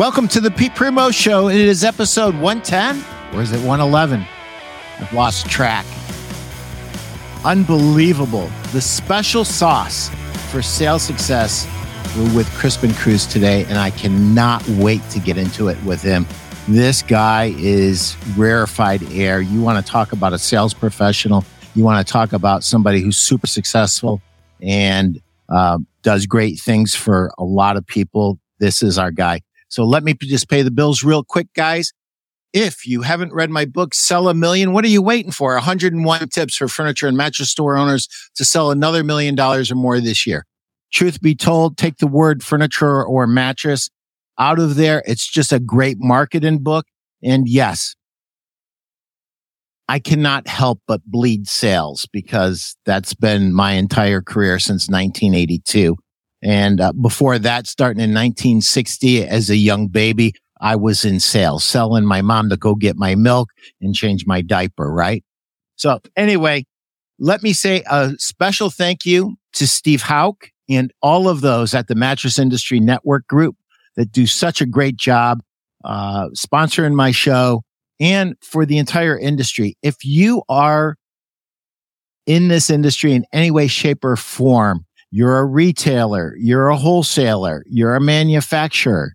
Welcome to the Pete Primeau Show. It is episode 110, or is it 111? I've lost track. Unbelievable. The special sauce for sales success with Crispin Cruz today, and I cannot wait to get into it with him. This guy is rarefied air. You want to talk about a sales professional, you want to talk about somebody who's super successful and uh, does great things for a lot of people. This is our guy. So let me just pay the bills real quick, guys. If you haven't read my book, Sell a Million, what are you waiting for? 101 tips for furniture and mattress store owners to sell another million dollars or more this year. Truth be told, take the word furniture or mattress out of there. It's just a great marketing book. And yes, I cannot help but bleed sales because that's been my entire career since 1982. And uh, before that, starting in 1960 as a young baby, I was in sales, selling my mom to go get my milk and change my diaper, right? So anyway, let me say a special thank you to Steve Hauk and all of those at the Mattress Industry Network Group that do such a great job uh, sponsoring my show and for the entire industry. If you are in this industry in any way, shape, or form, you're a retailer, you're a wholesaler, you're a manufacturer,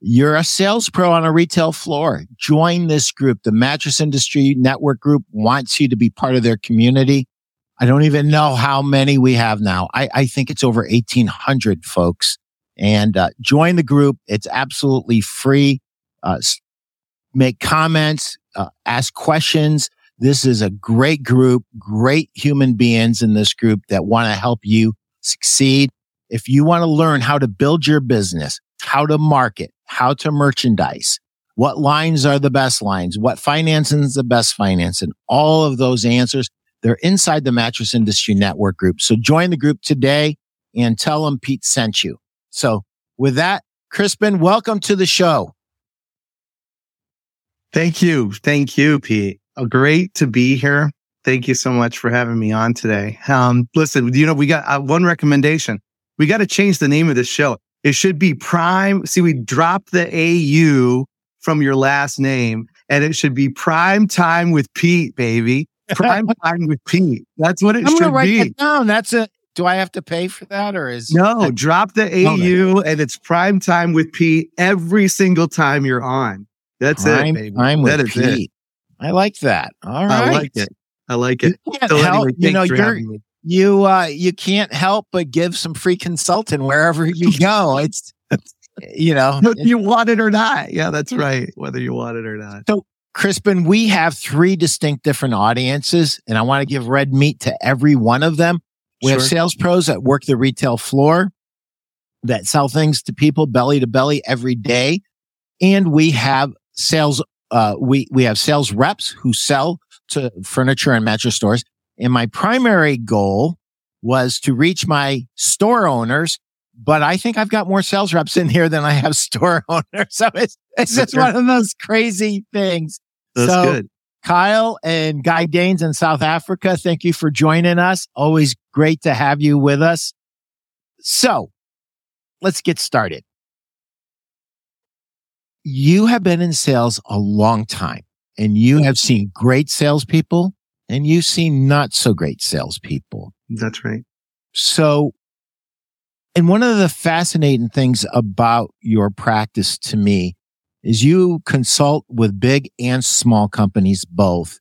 you're a sales pro on a retail floor. Join this group. The Mattress Industry Network Group wants you to be part of their community. I don't even know how many we have now. I, I think it's over 1800 folks and uh, join the group. It's absolutely free. Uh, make comments, uh, ask questions. This is a great group, great human beings in this group that want to help you succeed. If you want to learn how to build your business, how to market, how to merchandise, what lines are the best lines, what financing is the best financing, all of those answers, they're inside the Mattress Industry Network group. So join the group today and tell them Pete sent you. So with that, Crispin, welcome to the show. Thank you. Thank you, Pete. Oh, great to be here. Thank you so much for having me on today. Um, listen, you know, we got uh, one recommendation. We got to change the name of this show. It should be Prime. See, we dropped the AU from your last name and it should be Prime Time with Pete, baby. Prime Time with Pete. That's what it should be. I'm should gonna write be. That down. That's it. Do I have to pay for that or is No, that- drop the AU and it's Prime Time with Pete every single time you're on. That's Prime it, baby. Time with is it. Pete. I like that. All right. I like it. I like it. You can't So help. anyway, you know, you're you uh you can't help but give some free consulting wherever you go. It's you know, you want it or not. Yeah, that's right. Whether you want it or not. So, Crispin, we have three distinct different audiences, and I want to give red meat to every one of them. We have sales pros that work the retail floor that sell things to people belly to belly every day. And we have sales, uh, we, we have sales reps who sell to furniture and mattress stores. And my primary goal was to reach my store owners. But I think I've got more sales reps in here than I have store owners. So it's, it's just one of those crazy things. That's So- good. Kyle and Guy Danes in South Africa, thank you for joining us. Always great to have you with us. So let's get started. You have been in sales a long time and you have seen great salespeople and you've seen not so great salespeople. That's right. So, and one of the fascinating things about your practice to me is you consult with big and small companies both.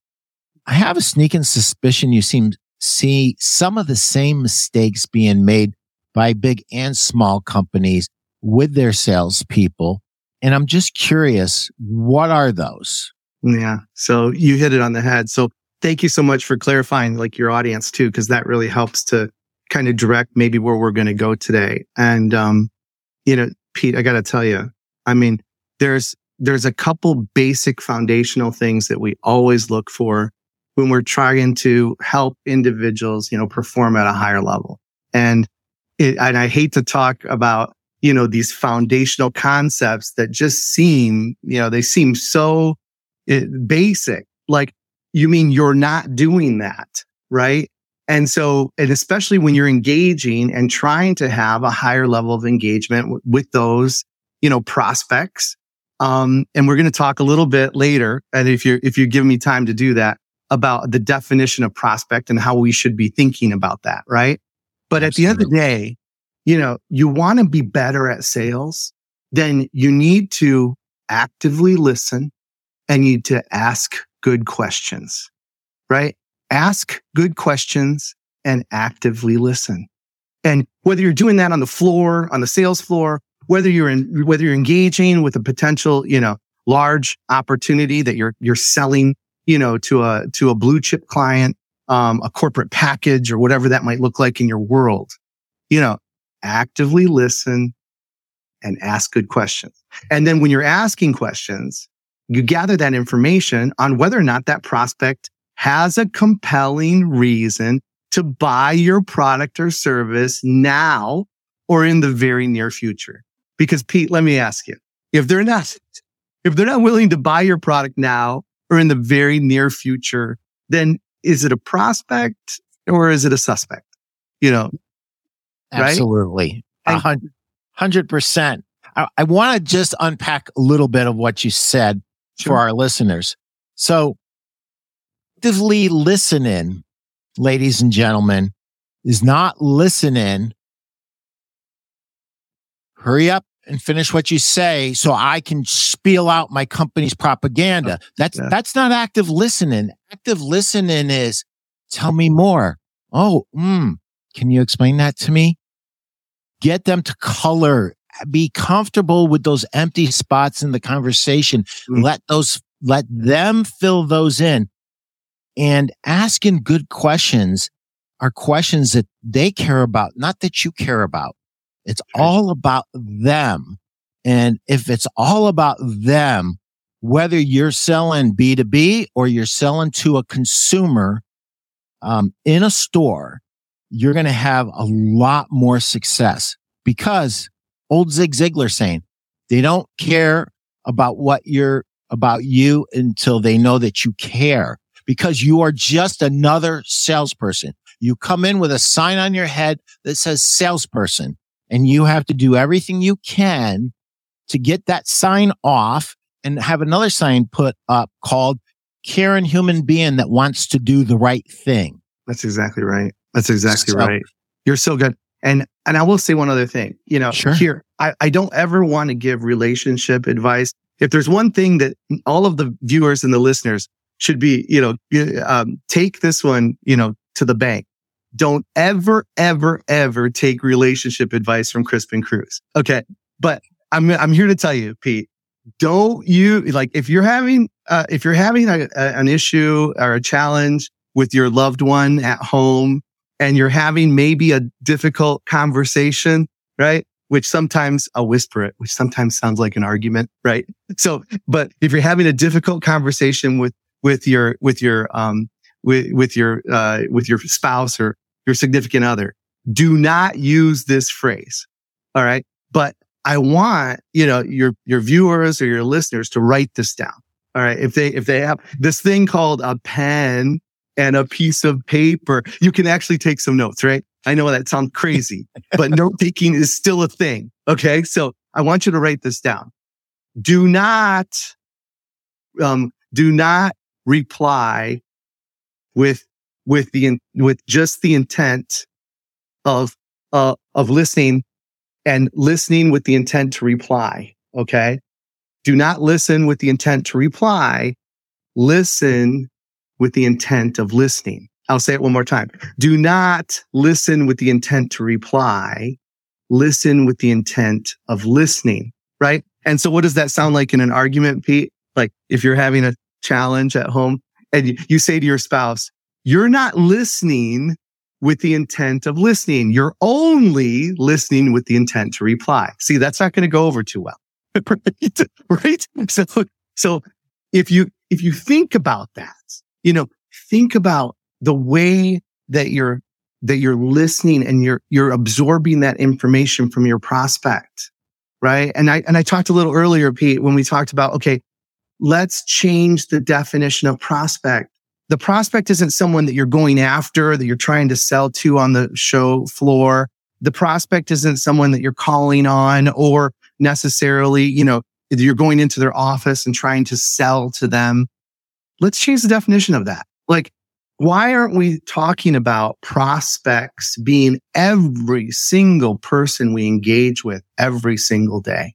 I have a sneaking suspicion you seem see some of the same mistakes being made by big and small companies with their salespeople. And I'm just curious, what are those? Yeah. So you hit it on the head. So thank you so much for clarifying like your audience too, because that really helps to kind of direct maybe where we're going to go today. And, um, you know, Pete, I got to tell you, I mean, there's, there's a couple basic foundational things that we always look for when we're trying to help individuals, you know, perform at a higher level. And it, and I hate to talk about, you know, these foundational concepts that just seem, you know, they seem so it, basic. Like, you mean you're not doing that, right? And so, and especially when you're engaging and trying to have a higher level of engagement w- with those, you know, prospects Um, and we're going to talk a little bit later. And if you're, if you give me time to do that about the definition of prospect and how we should be thinking about that. Right. But Absolutely. at the end of the day, you know, you want to be better at sales, then you need to actively listen and you need to ask good questions, right? Ask good questions and actively listen. And whether you're doing that on the floor, on the sales floor, whether you're in, whether you're engaging with a potential, you know, large opportunity that you're, you're selling, you know, to a, to a blue chip client, um, a corporate package or whatever that might look like in your world, you know, actively listen and ask good questions. And then when you're asking questions, you gather that information on whether or not that prospect has a compelling reason to buy your product or service now or in the very near future. Because Pete, let me ask you, if they're not, if they're not willing to buy your product now or in the very near future, then is it a prospect or is it a suspect? You know, absolutely. Right? hundred percent. I, I want to just unpack a little bit of what you said sure. for our listeners. So actively listening ladies and gentlemen, is not listening. Hurry up and finish what you say so I can spiel out my company's propaganda. That's, yeah. that's not active listening. Active listening is tell me more. Oh, mm, can you explain that to me? Get them to color, be comfortable with those empty spots in the conversation. Mm. Let those, let them fill those in. And asking good questions are questions that they care about, not that you care about. It's all about them. And if it's all about them, whether you're selling B2B or you're selling to a consumer um, in a store, you're going to have a lot more success because old Zig Ziglar saying they don't care about what you're about you until they know that you care because you are just another salesperson. You come in with a sign on your head that says salesperson and you have to do everything you can to get that sign off and have another sign put up called caring human being that wants to do the right thing. That's exactly right. That's exactly so, right. You're so good. And and I will say one other thing. You know, sure. here I, I don't ever want to give relationship advice. If there's one thing that all of the viewers and the listeners should be, you know, um, take this one, you know, to the bank. Don't ever, ever, ever take relationship advice from Crispin Cruz. Okay. But I'm, I'm here to tell you, Pete, don't you like if you're having, uh, if you're having a, a, an issue or a challenge with your loved one at home and you're having maybe a difficult conversation, right? Which sometimes I'll whisper it, which sometimes sounds like an argument, right? So, but if you're having a difficult conversation with with your with your um with with your uh with your spouse or your significant other do not use this phrase all right but i want you know your your viewers or your listeners to write this down all right if they if they have this thing called a pen and a piece of paper. You can actually take some notes right? I know that sounds crazy but note taking is still a thing okay? So i want you to write this down. Do not um do not reply with with the with just the intent of uh, of listening and listening with the intent to reply okay? Do not listen with the intent to reply. Listen with the intent of listening i'll say it one more time do not listen with the intent to reply listen with the intent of listening right and so what does that sound like in an argument pete like if you're having a challenge at home and you say to your spouse, you're not listening with the intent of listening. You're only listening with the intent to reply. See, that's not going to go over too well. right? So, so if you, if you think about that, you know, think about the way that you're, that you're listening and you're, you're absorbing that information from your prospect. Right. And I, and I talked a little earlier, Pete, when we talked about, okay, let's change the definition of prospect. The prospect isn't someone that you're going after, that you're trying to sell to on the show floor. The prospect isn't someone that you're calling on or necessarily, you know, you're going into their office and trying to sell to them. Let's change the definition of that. Like, why aren't we talking about prospects being every single person we engage with every single day?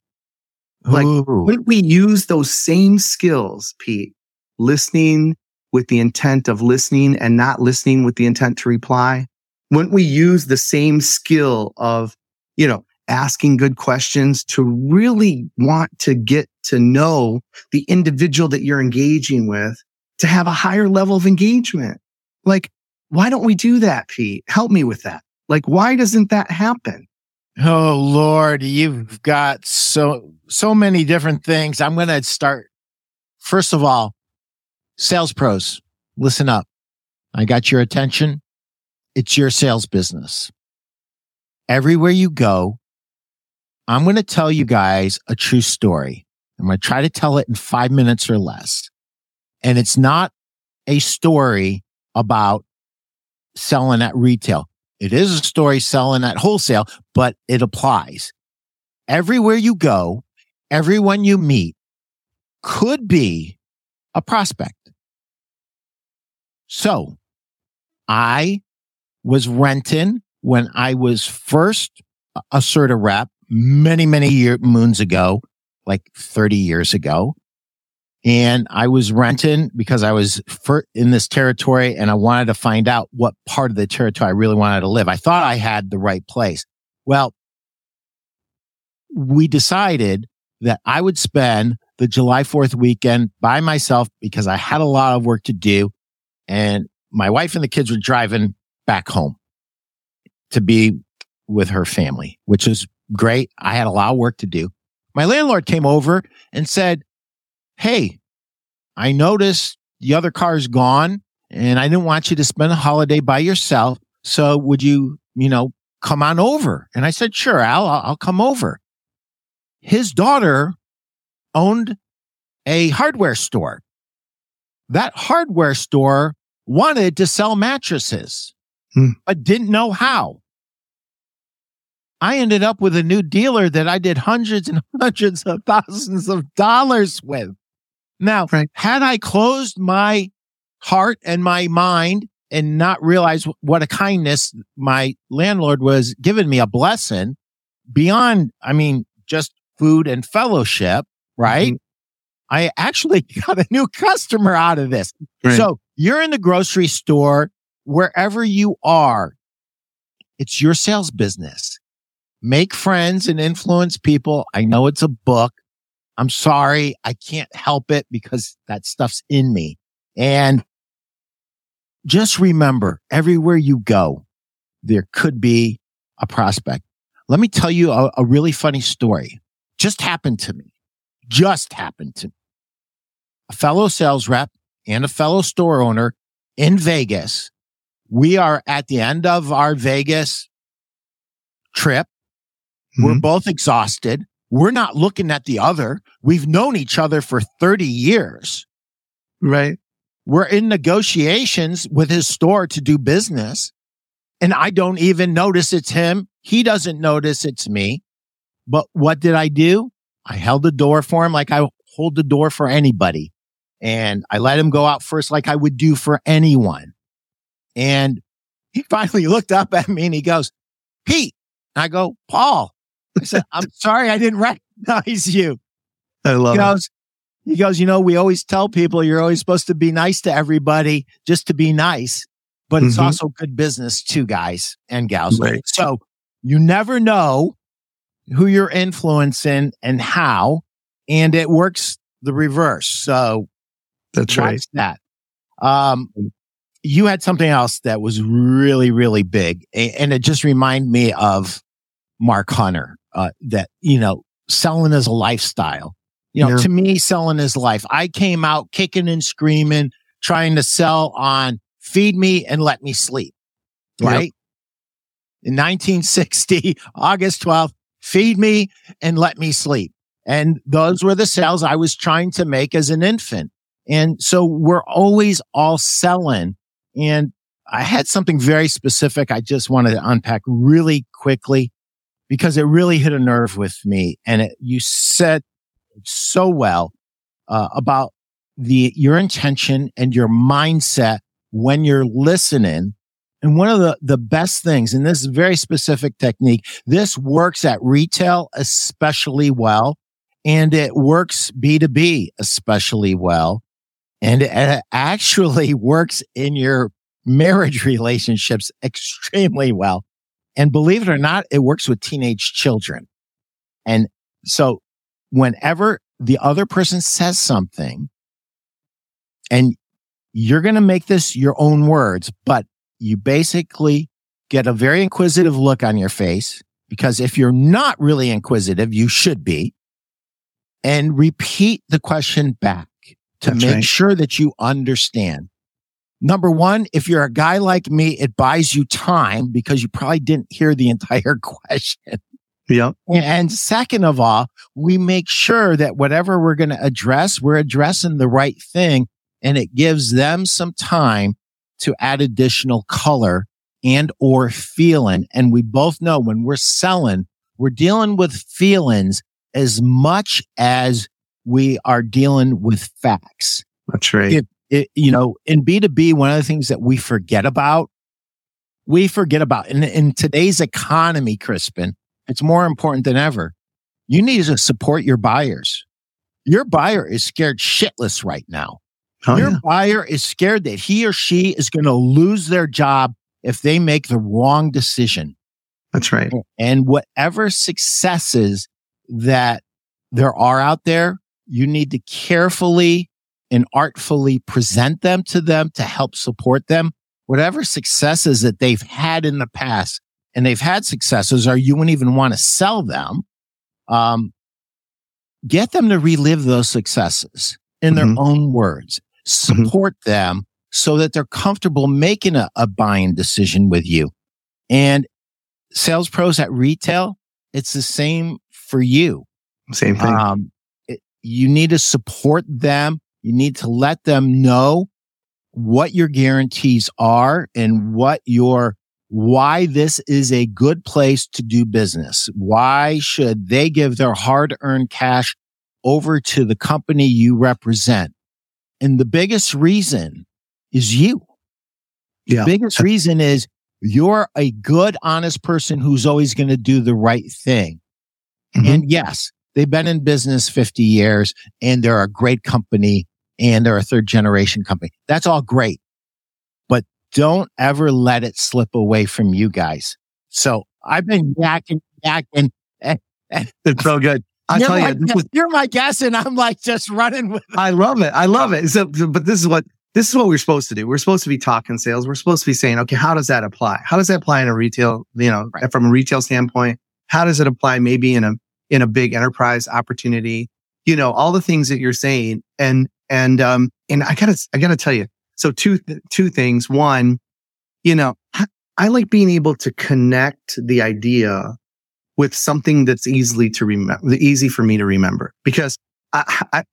Like, Ooh. wouldn't we use those same skills, Pete? Listening with the intent of listening and not listening with the intent to reply? Wouldn't we use the same skill of, you know, asking good questions to really want to get to know the individual that you're engaging with to have a higher level of engagement? Like, why don't we do that, Pete? Help me with that. Like, why doesn't that happen? Oh Lord, you've got so so many different things. I'm going to start first of all, sales pros, listen up. I got your attention. It's your sales business. Everywhere you go, I'm going to tell you guys a true story. I'm going to try to tell it in 5 minutes or less. And it's not a story about selling at retail. It is a story selling at wholesale, but it applies. Everywhere you go, everyone you meet could be a prospect. So I was renting when I was first a Serta rep many, many year, moons ago, like 30 years ago. And I was renting because I was in this territory and I wanted to find out what part of the territory I really wanted to live. I thought I had the right place. Well, we decided that I would spend the July 4th weekend by myself because I had a lot of work to do. And my wife and the kids were driving back home to be with her family, which was great. I had a lot of work to do. My landlord came over and said, Hey, I noticed the other car's gone and I didn't want you to spend a holiday by yourself. So would you, you know, come on over? And I said, sure, Al, I'll, I'll come over. His daughter owned a hardware store. That hardware store wanted to sell mattresses, Hmm. but didn't know how. I ended up with a new dealer that I did hundreds and hundreds of thousands of dollars with. Now, Right. had I closed my heart and my mind and not realized what a kindness my landlord was giving me a blessing beyond, I mean, just food and fellowship, right? Mhm. I actually got a new customer out of this. Right. So you're in the grocery store, wherever you are, it's your sales business. Make friends and influence people. I know it's a book. I'm sorry. I can't help it because that stuff's in me. And just remember everywhere you go, there could be a prospect. Let me tell you a, a really funny story. Just happened to me. Just happened to me. A fellow sales rep and a fellow store owner in Vegas. We are at the end of our Vegas trip. We're Mhm. both exhausted. We're not looking at the other. We've known each other for 30 years. right. We're in negotiations with his store to do business. And I don't even notice it's him. He doesn't notice it's me. But what did I do? I held the door for him like I hold the door for anybody. And I let him go out first like I would do for anyone. And he finally looked up at me and he goes, Pete. And I go, Paul. I said, I'm sorry I didn't recognize you. I love He it. goes, he goes, you know, we always tell people you're always supposed to be nice to everybody just to be nice, but it's Mhm. also good business too, guys and gals. Right. So you never know who you're influencing and how, and it works the reverse. So That's right. that. Um, you had something else that was really, really big, and it just reminded me of Mark Hunter. Uh, that you know, selling is a lifestyle. You know, Yeah. to me, selling is life. I came out kicking and screaming, trying to sell on feed me and let me sleep. Yep. Right. In 1960, August 12th, feed me and let me sleep. And those were the sales I was trying to make as an infant. And so we're always all selling. And I had something very specific I just wanted to unpack really quickly because it really hit a nerve with me. And it, you said so well uh, about the your intention and your mindset when you're listening. And one of the, the best things, and this is very specific technique, this works at retail especially well, and it works B2B especially well. And it actually works in your marriage relationships extremely well. And believe it or not, it works with teenage children. And so whenever the other person says something and you're going to make this your own words, but you basically get a very inquisitive look on your face because if you're not really inquisitive, you should be and repeat the question back to That's make right. sure that you understand. Number one, if you're a guy like me, it buys you time because you probably didn't hear the entire question. Yep. And second of all, we make sure that whatever we're going to address, we're addressing the right thing and it gives them some time to add additional color and or feeling. And we both know when we're selling, we're dealing with feelings as much as we are dealing with facts. That's right. If, it, you know, in B2B, one of the things that we forget about, we forget about in, in today's economy, Crispin, it's more important than ever. You need to support your buyers. Your buyer is scared shitless right now. Oh, your yeah. buyer is scared that he or she is going to lose their job if they make the wrong decision. That's right. And whatever successes that there are out there, you need to carefully and artfully present them to them to help support them. Whatever successes that they've had in the past, and they've had successes, or you wouldn't even want to sell them, um, get them to relive those successes in their mm-hmm. own words. Mm-hmm. Support mm-hmm. them so that they're comfortable making a, a buying decision with you. And sales pros at retail, it's the same for you. Same thing. Um, it, you need to support them. You need to let them know what your guarantees are and what your why this is a good place to do business. Why should they give their hard earned cash over to the company you represent? And the biggest reason is you. Yeah. The biggest reason is you're a good, honest person who's always going to do the right thing. Mm-hmm. And yes, they've been in business 50 years and they're a great company and they're a third generation company. That's all great. But don't ever let it slip away from you guys. So I've been yakking, yakking. And, and it's so good. I tell you, was, you're my guest, and I'm like just running with. It. I love it. I love it. So, but this is what this is what we're supposed to do. We're supposed to be talking sales. We're supposed to be saying, okay, how does that apply? How does that apply in a retail? You know, right. from a retail standpoint, how does it apply maybe in a in a big enterprise opportunity? You know, all the things that you're saying, and and um and I gotta I gotta tell you. So two two things. One, you know, I like being able to connect the idea with something that's easily to remember, easy for me to remember. Because I, I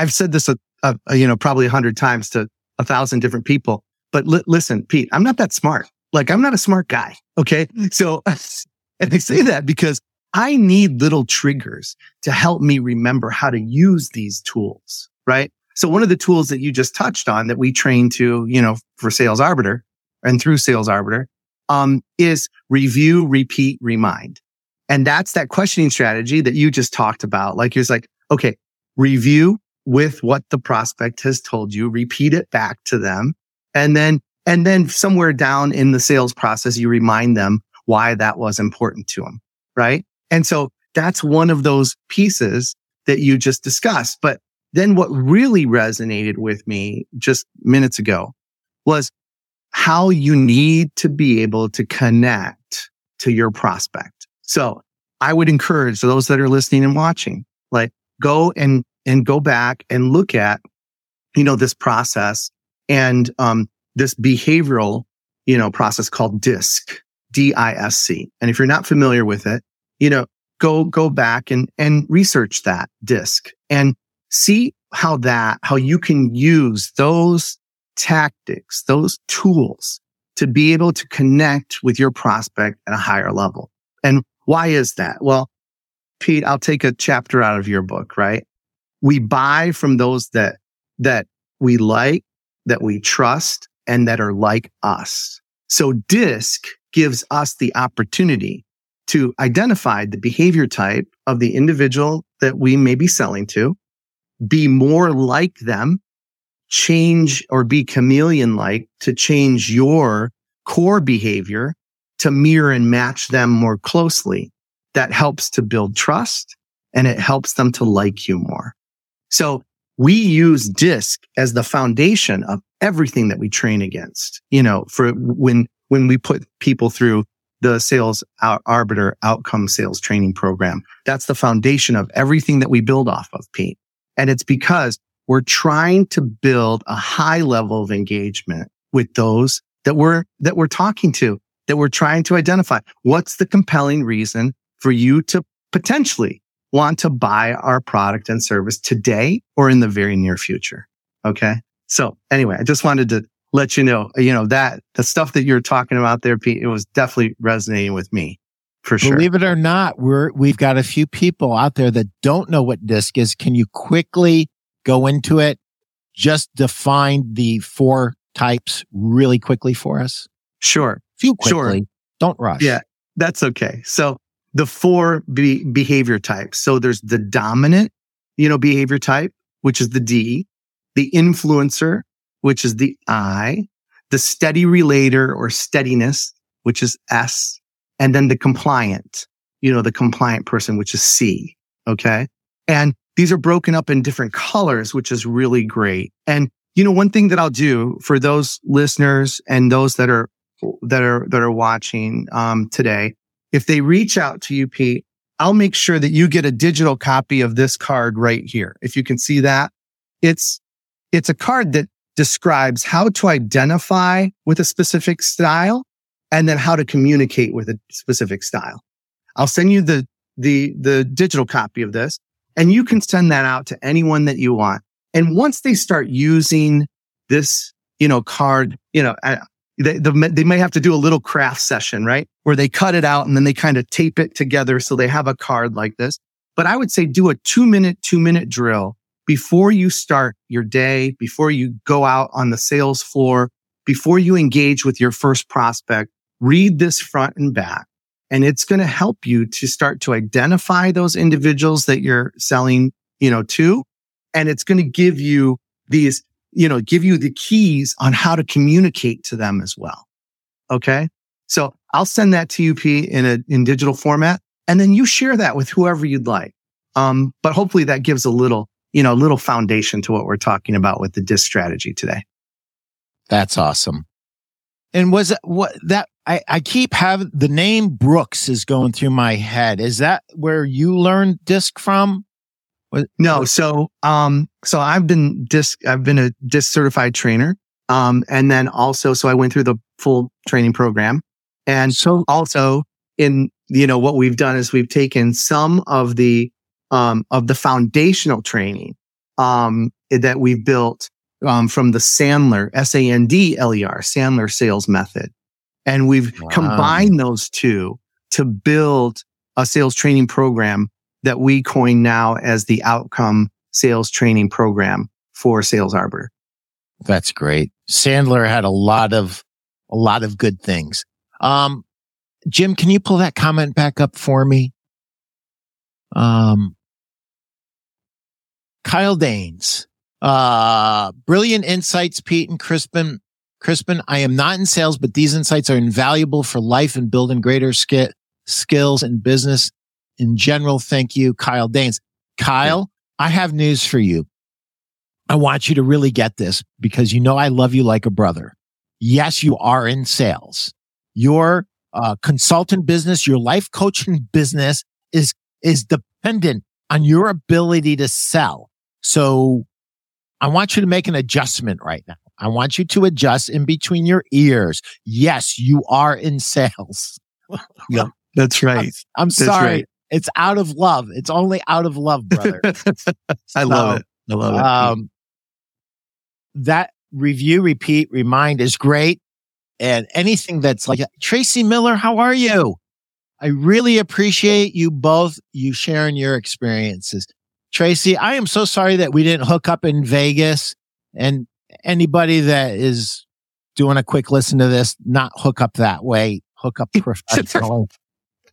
have said this, a, a, you know, probably a hundred times to a thousand different people. But li- listen, Pete, I'm not that smart. Like I'm not a smart guy. Okay. So, and I say that because I need little triggers to help me remember how to use these tools. Right. So one of the tools that you just touched on that we train to, you know, for sales arbiter and through sales arbiter, um, is review, repeat, remind. And that's that questioning strategy that you just talked about. Like you're like, okay, review with what the prospect has told you, repeat it back to them. And then, and then somewhere down in the sales process, you remind them why that was important to them. Right. And so that's one of those pieces that you just discussed. But then what really resonated with me just minutes ago was how you need to be able to connect to your prospect. So I would encourage those that are listening and watching, like go and, and go back and look at, you know, this process and, um, this behavioral, you know, process called DISC, D-I-S-C. And if you're not familiar with it, you know, go, go back and, and research that DISC and see how that, how you can use those tactics, those tools to be able to connect with your prospect at a higher level. And why is that? Well, Pete, I'll take a chapter out of your book, right? we buy from those that, that we like, that we trust and that are like us. So DISC gives us the opportunity to identify the behavior type of the individual that we may be selling to, be more like them, change or be chameleon like to change your core behavior to mirror and match them more closely. That helps to build trust and it helps them to like you more. So we use DISC as the foundation of everything that we train against, you know, for when, when we put people through the sales arbiter outcome sales training program. That's the foundation of everything that we build off of, Pete. And it's because we're trying to build a high level of engagement with those that we're, that we're talking to, that we're trying to identify. What's the compelling reason for you to potentially want to buy our product and service today or in the very near future? Okay. So anyway, I just wanted to let you know, you know, that the stuff that you're talking about there, Pete, it was definitely resonating with me for sure. Believe it or not, we're, we've got a few people out there that don't know what disc is. Can you quickly go into it? Just define the four types really quickly for us. Sure. Few quickly. Sure. Don't rush. Yeah, that's okay. So the four be- behavior types. So there's the dominant, you know, behavior type, which is the D, the influencer, which is the I, the steady relator or steadiness, which is S, and then the compliant, you know, the compliant person, which is C. Okay. And these are broken up in different colors, which is really great. And, you know, one thing that I'll do for those listeners and those that are, that are, that are watching, um, today, if they reach out to you, Pete, I'll make sure that you get a digital copy of this card right here. If you can see that, it's, it's a card that describes how to identify with a specific style and then how to communicate with a specific style. I'll send you the, the, the digital copy of this and you can send that out to anyone that you want. And once they start using this, you know, card, you know, they, they may have to do a little craft session, right? Where they cut it out and then they kind of tape it together. So they have a card like this. But I would say do a two minute, two minute drill before you start your day, before you go out on the sales floor, before you engage with your first prospect, read this front and back. And it's going to help you to start to identify those individuals that you're selling, you know, to. And it's going to give you these, you know, give you the keys on how to communicate to them as well. Okay. So I'll send that to you, P in a, in digital format. And then you share that with whoever you'd like. Um, but hopefully that gives a little you know, little foundation to what we're talking about with the disc strategy today. That's awesome. And was it what that I, I keep having the name Brooks is going through my head. Is that where you learned disc from? What, no. So, um, so I've been disc, I've been a disc certified trainer. Um, and then also, so I went through the full training program and so also in, you know, what we've done is we've taken some of the um, of the foundational training um, that we've built um, from the Sandler, S-A-N-D-L-E-R, Sandler sales method. And we've wow. combined those two to build a sales training program that we coin now as the outcome sales training program for Sales Arbiter. That's great. Sandler had a lot of, a lot of good things. Um, Jim, can you pull that comment back up for me? Um, Kyle Danes. Uh, brilliant insights, Pete and Crispin. Crispin, I am not in sales, but these insights are invaluable for life and building greater sk- skills and business in general. Thank you, Kyle Danes. Kyle, I have news for you. I want you to really get this because you know I love you like a brother. Yes, you are in sales. Your uh, consultant business, your life coaching business is, is dependent on your ability to sell. So I want you to make an adjustment right now. I want you to adjust in between your ears. Yes, you are in sales. yeah, that's right. I'm, I'm that's sorry. Right. It's out of love. It's only out of love, brother. I love it. I love it. Um, that review, repeat, remind is great. And anything that's like Tracy Miller, how are you? I really appreciate you both, you sharing your experiences. Tracy, I am so sorry that we didn't hook up in Vegas and anybody that is doing a quick listen to this, not hook up that way, hook up professionally.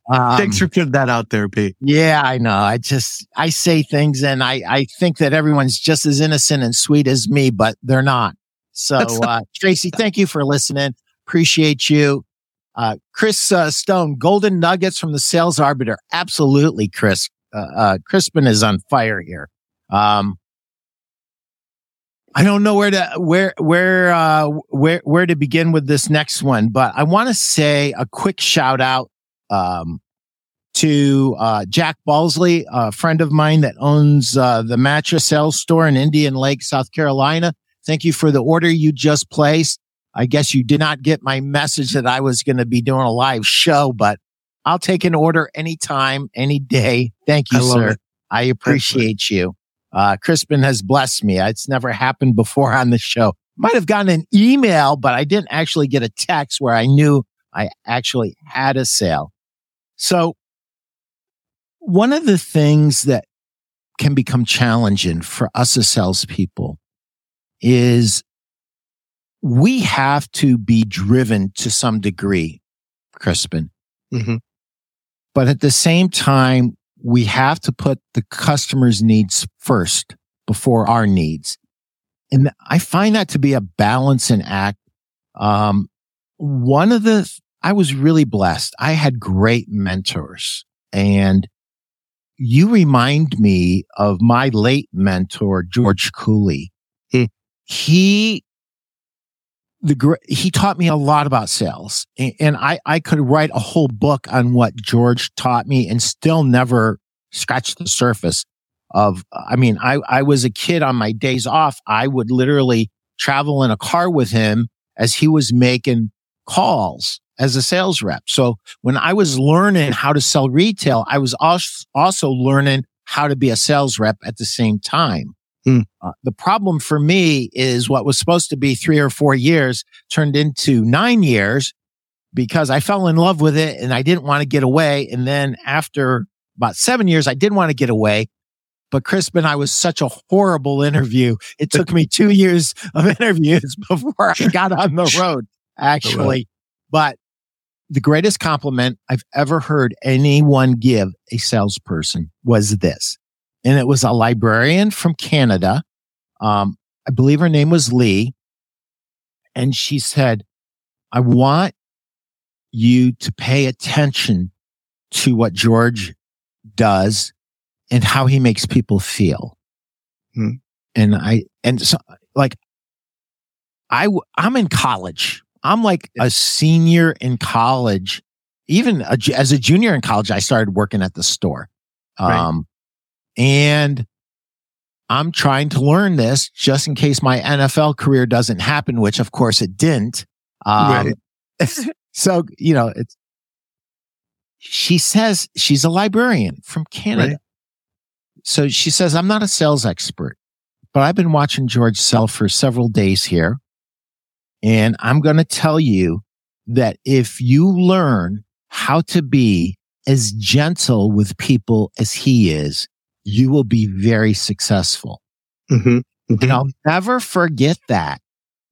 Um, Thanks for putting that out there, Pete. Yeah, I know. I just, I say things and I, I think that everyone's just as innocent and sweet as me, but they're not. So, uh, Tracy, thank you for listening. Appreciate you. Uh, Chris uh, Stone, golden nuggets from the sales arbiter. Absolutely, Chris. Uh, uh, Crispin is on fire here. Um, I don't know where to where where uh, where where to begin with this next one, but I want to say a quick shout out um, to uh, Jack Balsley, a friend of mine that owns uh, the mattress sales store in Indian Land, South Carolina. Thank you for the order you just placed. I guess you did not get my message that I was going to be doing a live show, but I'll take an order anytime, any day. Thank you, I sir. It. I appreciate you. Uh, Crispin has blessed me. It's never happened before on the show. Might have gotten an email, but I didn't actually get a text where I knew I actually had a sale. So one of the things that can become challenging for us as salespeople is we have to be driven to some degree, Crispin. Mm-hmm. But at the same time, we have to put the customer's needs first before our needs. And I find that to be a balancing act. Um, one of the, I was really blessed. I had great mentors and you remind me of my late mentor, George Cooley. Hmm. He the he taught me a lot about sales and I, I could write a whole book on what George taught me and still never scratch the surface of, I mean, I, I was a kid on my days off. I would literally travel in a car with him as he was making calls as a sales rep. So when I was learning how to sell retail, I was also learning how to be a sales rep at the same time. Mm. Uh, the problem for me is what was supposed to be three or four years turned into nine years because I fell in love with it and I didn't want to get away. And then after about seven years, I did want to get away. But Crispin, I was such a horrible interview. It took me two years of interviews before I got on the road, actually. But the greatest compliment I've ever heard anyone give a salesperson was this and it was a librarian from Canada. Um, I believe her name was Lee. And she said, I want you to pay attention to what George does and how he makes people feel. Hmm. And I, and so like, I, I'm in college. I'm like a senior in college. Even a, as a junior in college, I started working at the store. Um, and I'm trying to learn this just in case my NFL career doesn't happen, which of course it didn't. Um, right. so, you know, it's, she says she's a librarian from Canada. Right. So she says, I'm not a sales expert, but I've been watching George sell for several days here. And I'm going to tell you that if you learn how to be as gentle with people as he is, you will be very successful. Mm-hmm. Mm-hmm. And I'll never forget that.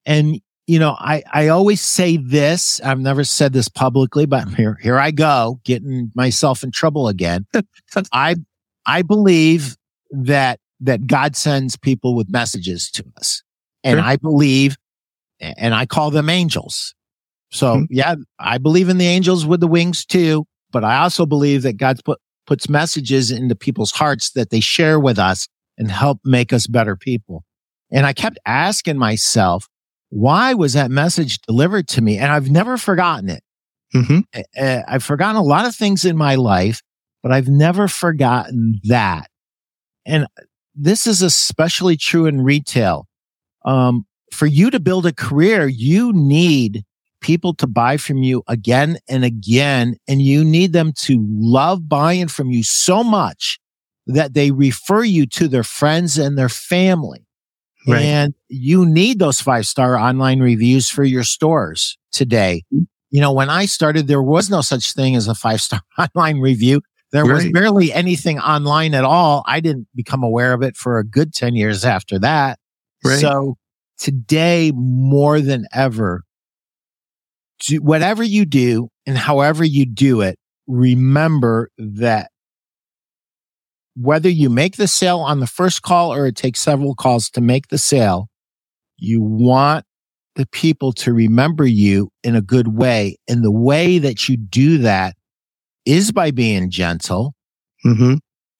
And, you know, I, I always say this. I've never said this publicly, but here, here I go, getting myself in trouble again. I, I believe that, that God sends people with messages to us. And sure. I believe, and I call them angels. So mm-hmm. yeah, I believe in the angels with the wings too, but I also believe that God's put puts messages into people's hearts that they share with us and help make us better people. And I kept asking myself, why was that message delivered to me? And I've never forgotten it. Mm-hmm. I've forgotten a lot of things in my life, but I've never forgotten that. And this is especially true in retail. Um, for you to build a career, you need people to buy from you again and again. And you need them to love buying from you so much that they refer you to their friends and their family. Right. And you need those five star online reviews for your stores today. Mm-hmm. You know, when I started, there was no such thing as a five star online review. There was barely anything online at all. I didn't become aware of it for a good 10 years after that. Right. So today, more than ever, do, whatever you do and however you do it, remember that whether you make the sale on the first call or it takes several calls to make the sale, you want the people to remember you in a good way. And the way that you do that is by being gentle, mm-hmm.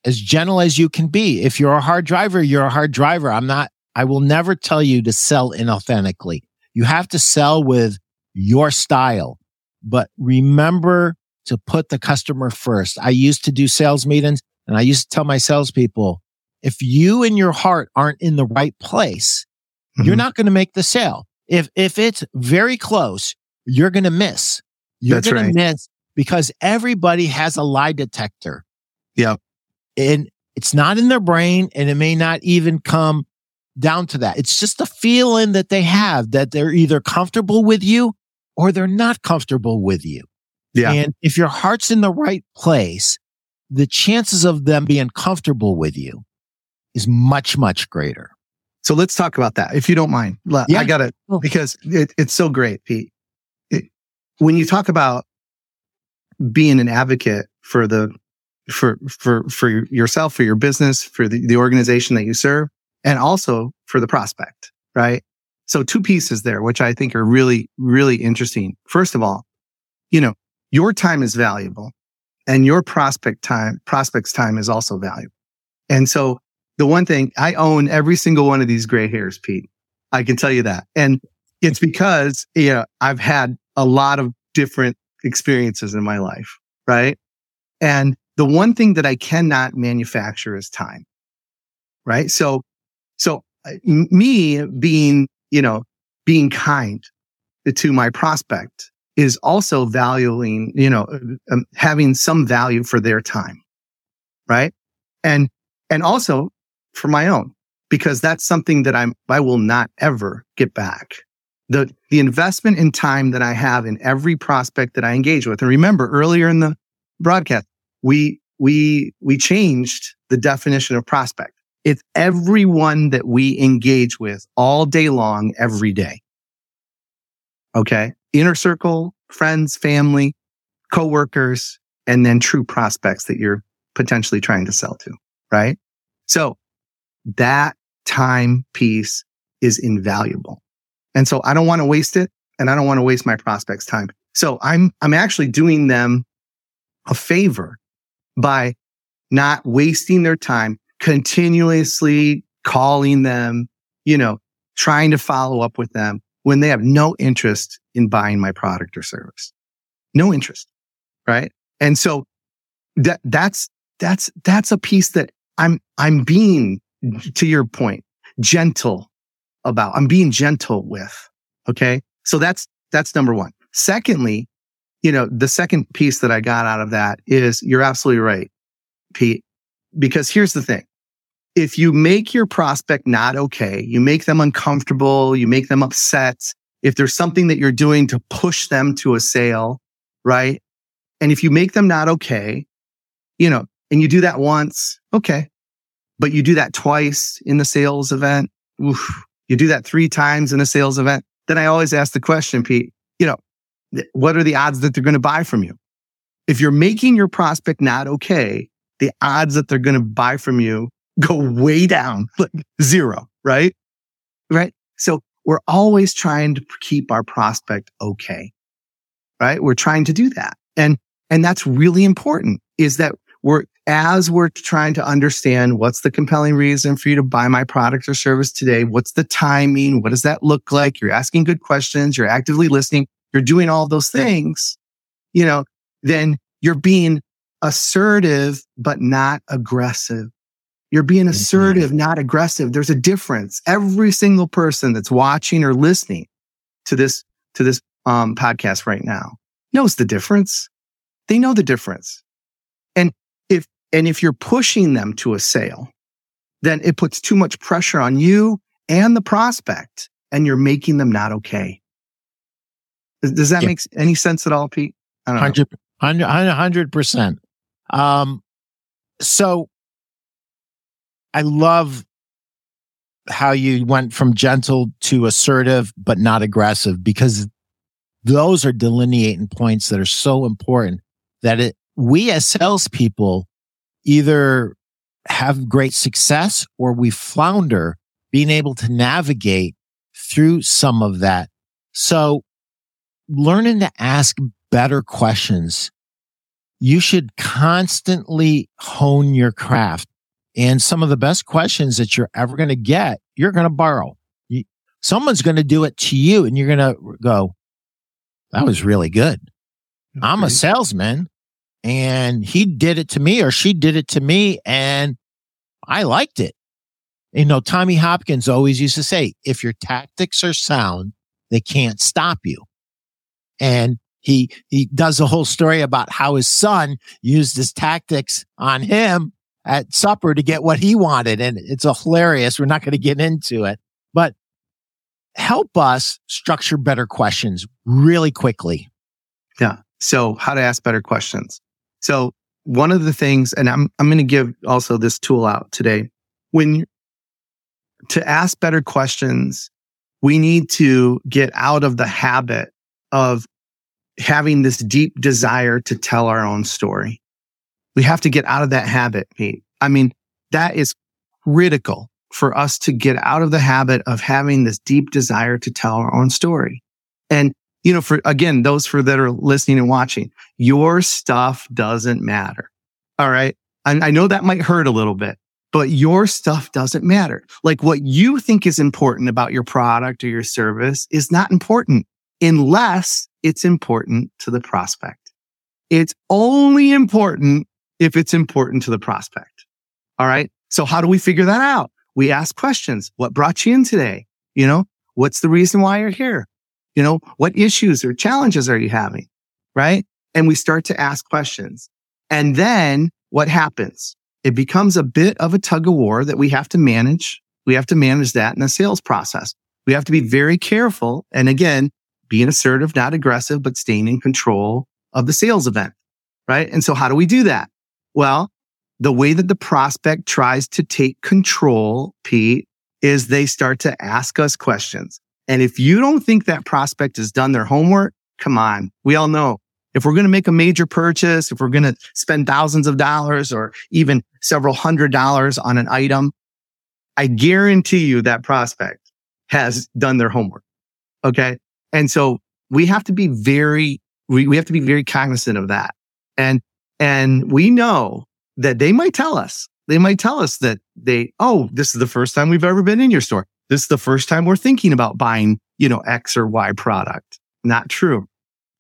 as gentle as you can be. If you're a hard driver, you're a hard driver. I'm not, I will never tell you to sell inauthentically. You have to sell with your style, but remember to put the customer first. I used to do sales meetings and I used to tell my salespeople, if you and your heart aren't in the right place, mm-hmm. you're not going to make the sale. If, if it's very close, you're going to miss. You're going right. to miss because everybody has a lie detector. Yeah. And it's not in their brain and it may not even come down to that. It's just a feeling that they have that they're either comfortable with you or they're not comfortable with you. Yeah. And if your heart's in the right place, the chances of them being comfortable with you is much, much greater. So let's talk about that, if you don't mind. Yeah. I got it oh. because it, it's so great, Pete. It, when you talk about being an advocate for the for for for yourself, for your business, for the, the organization that you serve, and also for the prospect, right? So two pieces there, which I think are really, really interesting. First of all, you know, your time is valuable and your prospect time, prospect's time is also valuable. And so the one thing I own every single one of these gray hairs, Pete. I can tell you that. And it's because, you know, I've had a lot of different experiences in my life, right? And the one thing that I cannot manufacture is time, right? So, so uh, me being, you know, being kind to my prospect is also valuing, you know, um, having some value for their time. Right. And, and also for my own, because that's something that I'm, I will not ever get back. The, the investment in time that I have in every prospect that I engage with. And remember earlier in the broadcast, we, we, we changed the definition of prospect. It's everyone that we engage with all day long, every day. Okay inner circle, friends, family, coworkers, and then true prospects that you're potentially trying to sell to, right? So that time piece is invaluable. And so I don't want to waste it and I don't want to waste my prospects time. So I'm, I'm actually doing them a favor by not wasting their time continuously calling them, you know, trying to follow up with them when they have no interest in buying my product or service. No interest. Right. And so that, that's, that's, that's a piece that I'm, I'm being to your point, gentle about. I'm being gentle with. Okay. So that's, that's number one. Secondly, you know, the second piece that I got out of that is you're absolutely right, Pete, because here's the thing if you make your prospect not okay, you make them uncomfortable, you make them upset, if there's something that you're doing to push them to a sale, right? And if you make them not okay, you know, and you do that once, okay. But you do that twice in the sales event, oof, you do that three times in a sales event, then I always ask the question, Pete, you know, what are the odds that they're going to buy from you? If you're making your prospect not okay, the odds that they're going to buy from you go way down, like zero, right? Right. So we're always trying to keep our prospect okay, right? We're trying to do that. And, and that's really important is that we're, as we're trying to understand what's the compelling reason for you to buy my product or service today? What's the timing? What does that look like? You're asking good questions. You're actively listening. You're doing all those things, you know, then you're being assertive, but not aggressive. You're being assertive, not aggressive. There's a difference. Every single person that's watching or listening to this, to this um, podcast right now knows the difference. They know the difference. And if, and if you're pushing them to a sale, then it puts too much pressure on you and the prospect and you're making them not okay. Does, that yeah. make any sense at all, Pete? I don't 100, know. 100%. Um, So I love how you went from gentle to assertive, but not aggressive because those are delineating points that are so important that it, we as salespeople either have great success or we flounder being able to navigate through some of that. So learning to ask better questions. You should constantly hone your craft. And some of the best questions that you're ever going to get, you're going to borrow. You, someone's going to do it to you and you're going to go, that was really good. I'm a salesman and he did it to me or she did it to me and I liked it. You know, Tommy Hopkins always used to say, if your tactics are sound, they can't stop you. And he, he does a whole story about how his son used his tactics on him at supper to get what he wanted. And it's hilarious. We're not going to get into it, but help us structure better questions really quickly. Yeah. So how to ask better questions. So one of the things, and I'm, I'm going to give also this tool out today. When to ask better questions, we need to get out of the habit of having this deep desire to tell our own story. We have to get out of that habit, Pete. I mean, that is critical for us to get out of the habit of having this deep desire to tell our own story. And you know, for again, those for that are listening and watching, your stuff doesn't matter. All right. And I know that might hurt a little bit, but your stuff doesn't matter. Like what you think is important about your product or your service is not important unless it's important to the prospect. It's only important if it's important to the prospect. All right. So how do we figure that out? We ask questions. What brought you in today? You know, what's the reason why you're here? You know, what issues or challenges are you having? Right. And we start to ask questions. And then what happens? It becomes a bit of a tug of war that we have to manage. We have to manage that in the sales process. We have to be very careful. And again, being assertive, not aggressive, but staying in control of the sales event. Right. And so how do we do that? Well, the way that the prospect tries to take control, Pete, is they start to ask us questions. And if you don't think that prospect has done their homework, come on. We all know if we're going to make a major purchase, if we're going to spend thousands of dollars or even several hundred dollars on an item, I guarantee you that prospect has done their homework. Okay. And so we have to be very, we, we have to be very cognizant of that. And, and we know that they might tell us, they might tell us that they, oh, this is the first time we've ever been in your store. This is the first time we're thinking about buying, you know, X or Y product. Not true.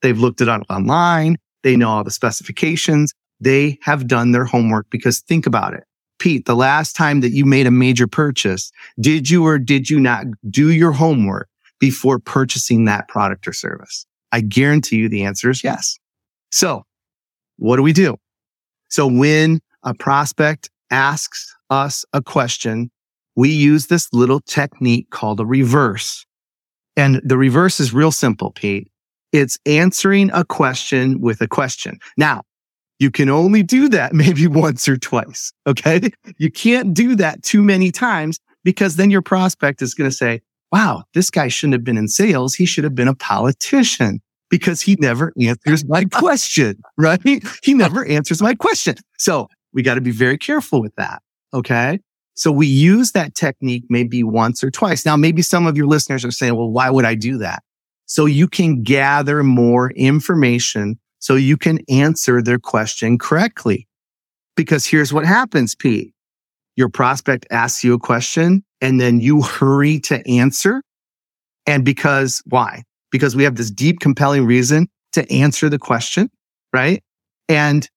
They've looked it up online. They know all the specifications. They have done their homework because think about it. Pete, the last time that you made a major purchase, did you or did you not do your homework before purchasing that product or service? I guarantee you the answer is yes. So what do we do? So when a prospect asks us a question we use this little technique called a reverse. And the reverse is real simple, Pete. It's answering a question with a question. Now, you can only do that maybe once or twice. Okay. You can't do that too many times because then your prospect is going to say, wow, this guy shouldn't have been in sales. He should have been a politician because he never answers my question, right? He never answers my question. So we got to be very careful with that. Okay. So we use that technique maybe once or twice. Now, maybe some of your listeners are saying, well, why would I do that? So you can gather more information so you can answer their question correctly. Because here's what happens, Pete. Your prospect asks you a question and then you hurry to answer. And because why? Because we have this deep, compelling reason to answer the question, right? And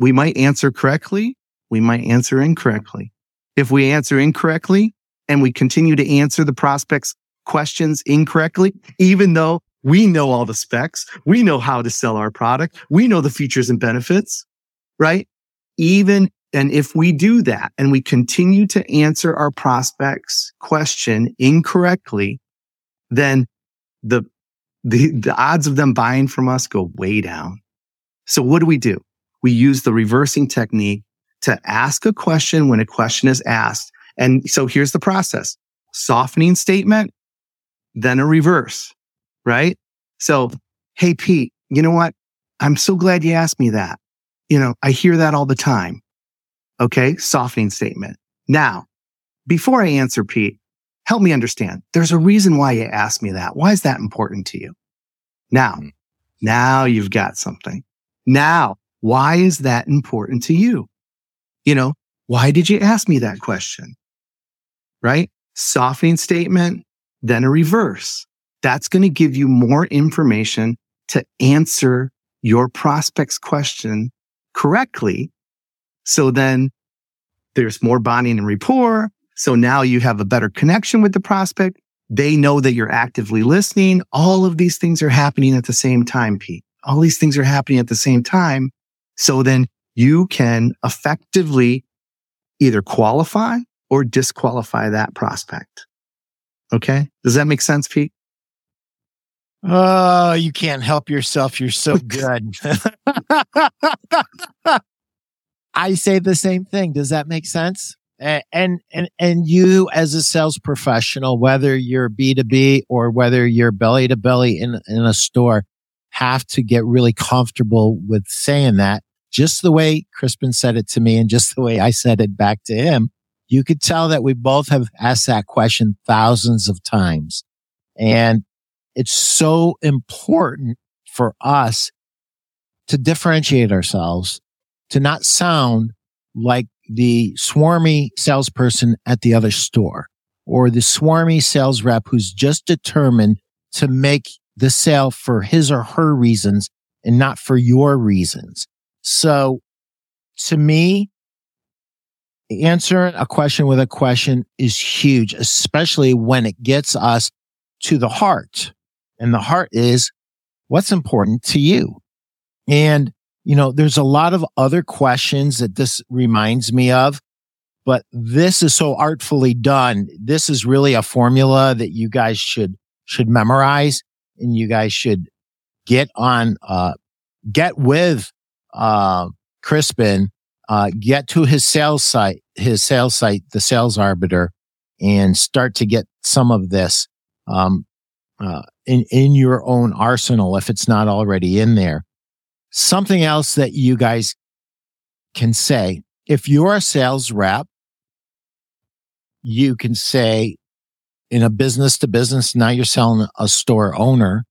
we might answer correctly. We might answer incorrectly. If we answer incorrectly and we continue to answer the prospect's questions incorrectly, even though we know all the specs, we know how to sell our product, we know the features and benefits, right? Even and if we do that and we continue to answer our prospect's question incorrectly, then the, the, the odds of them buying from us go way down. So what do we do? We use the reversing technique to ask a question when a question is asked. And so here's the process. Softening statement, then a reverse, right? So, Hey, Pete, you know what? I'm so glad you asked me that. You know, I hear that all the time. Okay. Softening statement. Now, before I answer, Pete, help me understand. There's a reason why you asked me that. Why is that important to you? Now, mm. now you've got something. Now, why is that important to you? You know, why did you ask me that question? Right? Softening statement, then a reverse. That's going to give you more information to answer your prospect's question correctly. So then there's more bonding and rapport. So now you have a better connection with the prospect. They know that you're actively listening. All of these things are happening at the same time, Pete. All these things are happening at the same time. So then you can effectively either qualify or disqualify that prospect. Okay. Does that make sense, Pete? Oh, you can't help yourself. You're so good. I say the same thing. Does that make sense? And, and, and you as a sales professional, whether you're B2B or whether you're belly to belly in, in a store, have to get really comfortable with saying that just the way Crispin said it to me and just the way I said it back to him. You could tell that we both have asked that question thousands of times. And it's so important for us to differentiate ourselves, to not sound like the swarmy salesperson at the other store or the swarmy sales rep who's just determined to make the sale for his or her reasons and not for your reasons. So to me, answering a question with a question is huge, especially when it gets us to the heart. And the heart is what's important to you. And, you know, there's a lot of other questions that this reminds me of, but this is so artfully done. This is really a formula that you guys should, should memorize and you guys should get on, uh, get with, uh, Crispin, uh, get to his sales site, his sales site, the sales arbiter and start to get some of this. Um, uh, in, in your own arsenal if it's not already in there. Something else that you guys can say if you're a sales rep, you can say in a business to business, now you're selling a store owner.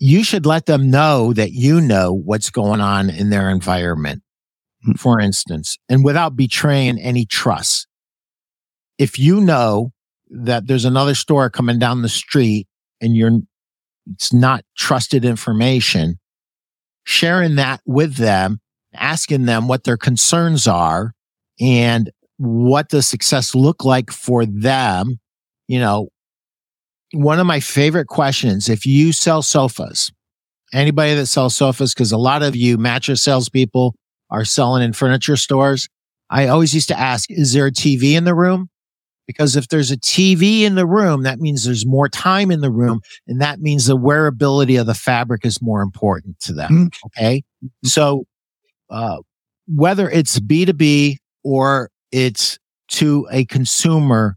You should let them know that you know what's going on in their environment, hmm. for instance, and without betraying any trust. If you know that there's another store coming down the street and you're, it's not trusted information, sharing that with them, asking them what their concerns are and what does success look like for them. You know, one of my favorite questions, if you sell sofas, anybody that sells sofas, because a lot of you mattress salespeople are selling in furniture stores. I always used to ask, is there a TV in the room? Because if there's a TV in the room, that means there's more time in the room. And that means the wearability of the fabric is more important to them. Mm-hmm. Okay. Mm-hmm. So, uh, whether it's B2B or it's to a consumer,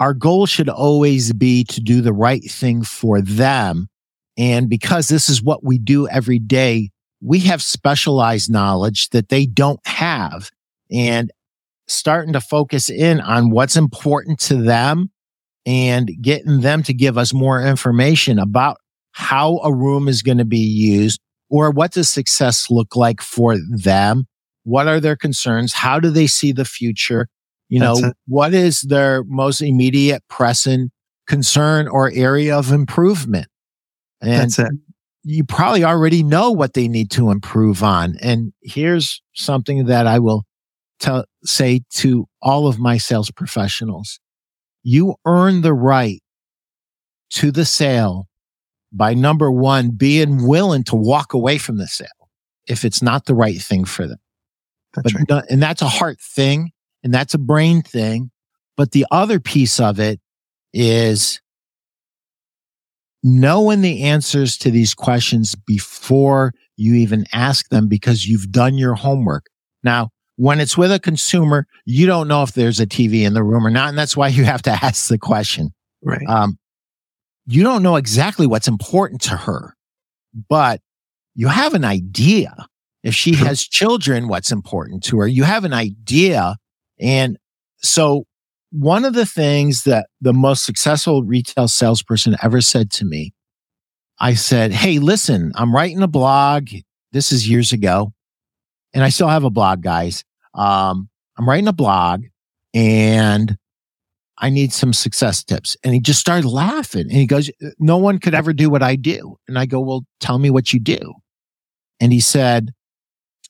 our goal should always be to do the right thing for them. And because this is what we do every day, we have specialized knowledge that they don't have. And starting to focus in on what's important to them and getting them to give us more information about how a room is going to be used or what does success look like for them? What are their concerns? How do they see the future? You know, what is their most immediate pressing concern or area of improvement? And That's it. you probably already know what they need to improve on. And here's something that I will to say to all of my sales professionals, you earn the right to the sale by number one, being willing to walk away from the sale if it's not the right thing for them. That's but, right. And that's a heart thing and that's a brain thing. But the other piece of it is knowing the answers to these questions before you even ask them because you've done your homework. Now, when it's with a consumer, you don't know if there's a TV in the room or not. And that's why you have to ask the question. Right. Um, you don't know exactly what's important to her, but you have an idea. If she has children, what's important to her, you have an idea. And so one of the things that the most successful retail salesperson ever said to me, I said, Hey, listen, I'm writing a blog. This is years ago. And I still have a blog, guys. Um, I'm writing a blog and I need some success tips. And he just started laughing and he goes, no one could ever do what I do. And I go, well, tell me what you do. And he said,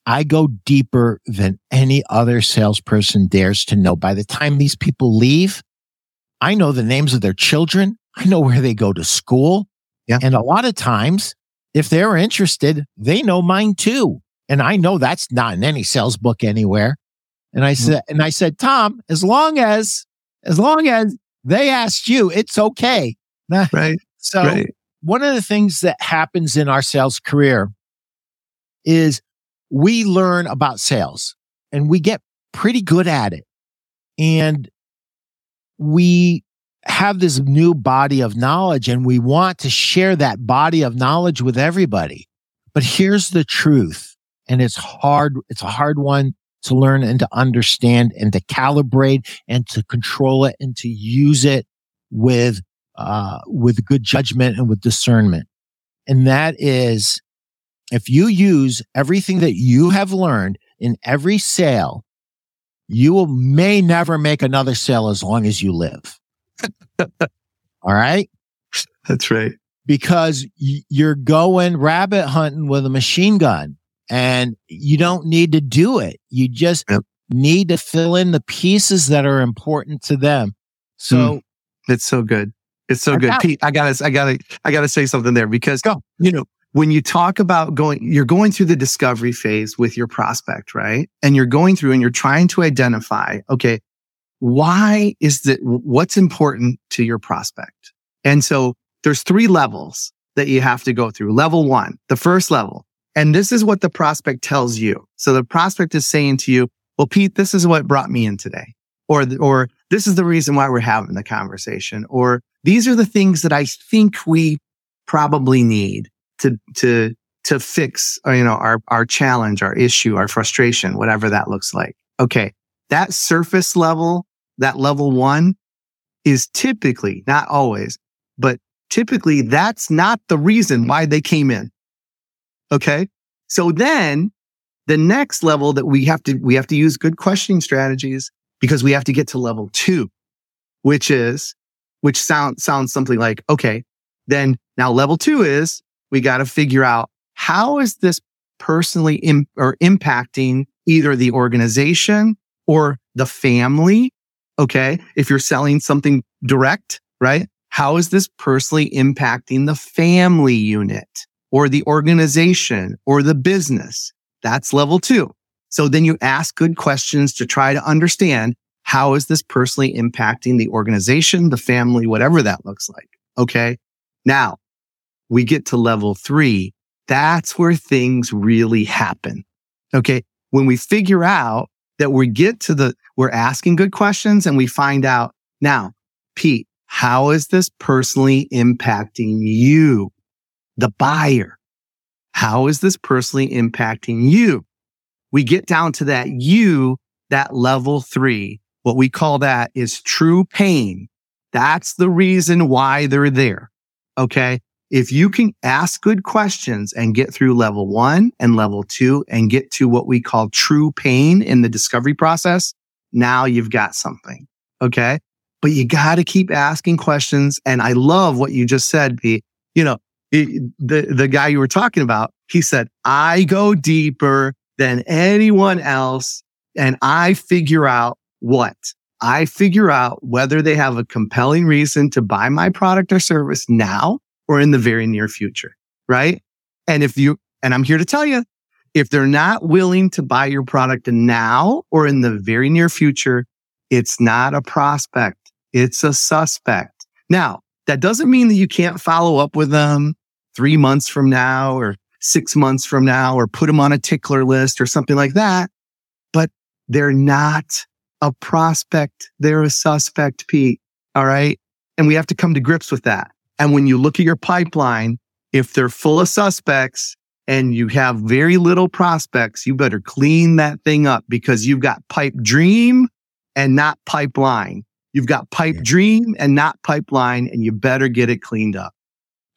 I go deeper than any other salesperson dares to know. By the time these people leave, I know the names of their children. I know where they go to school. Yeah. And a lot of times, if they're interested, they know mine too. And I know that's not in any sales book anywhere. And I Mm-hmm. said, and I said, Tom, as long as, as long as they asked you, it's okay. Right. So right. one of the things that happens in our sales career is we learn about sales and we get pretty good at it. And we have this new body of knowledge and we want to share that body of knowledge with everybody. But here's the truth. And it's hard. It's a hard one to learn and to understand and to calibrate and to control it and to use it with, uh, with good judgment and with discernment. And that is if you use everything that you have learned in every sale, you will may never make another sale as long as you live. All right. That's right. Because you're going rabbit hunting with a machine gun and you don't need to do it. You just Yep. need to fill in the pieces that are important to them. So mm. It's so good. It's so good. got- Pete, I gotta, I gotta, I gotta say something there because, Go. you know, when you talk about going, you're going through the discovery phase with your prospect, right? And you're going through and you're trying to identify, okay, why is that, what's important to your prospect? And so there's three levels that you have to go through. Level one, the first level. And this is what the prospect tells you. So the prospect is saying to you, well, Pete, this is what brought me in today. Or, or this is the reason why we're having the conversation. Or these are the things that I think we probably need to, to, to fix, uh, you know, our, our challenge, our issue, our frustration, whatever that looks like. Okay. That surface level, that level one is typically, not always, but typically that's not the reason why they came in. Okay. So then the next level that we have to, we have to use good questioning strategies because we have to get to level two, which is, which sound, sounds something like, okay, then now level two is we got to figure out how is this personally Im- or impacting either the organization or the family. Okay. If you're selling something direct, right? How is this personally impacting the family unit or the organization or the business? That's level two. So then you ask good questions to try to understand how is this personally impacting the organization, the family, whatever that looks like. Okay. Now we get to level three. That's where things really happen. Okay. When we figure out that we get to the, we're asking good questions and we find out now, Pete, how is this personally impacting you, the buyer? How is this personally impacting you? We get down to that you, that level three. What we call that is true pain. That's the reason why they're there. Okay. If you can ask good questions and get through level one and level two and get to what we call true pain in the discovery process, now you've got something. Okay. But you got to keep asking questions. And I love what you just said, Pete. You know, the, the guy you were talking about, he said, I go deeper than anyone else and I figure out what? I figure out whether they have a compelling reason to buy my product or service now or in the very near future. Right. And if you, and I'm here to tell you, if they're not willing to buy your product now or in the very near future, it's not a prospect. It's a suspect. Now, that doesn't mean that you can't follow up with them three months from now or six months from now or put them on a tickler list or something like that. but they're not a prospect. They're a suspect, Pete. All right. And we have to come to grips with that. And when you look at your pipeline, if they're full of suspects and you have very little prospects, you better clean that thing up because you've got pipe dream and not pipeline. You've got pipe dream and not pipeline, and you better get it cleaned up.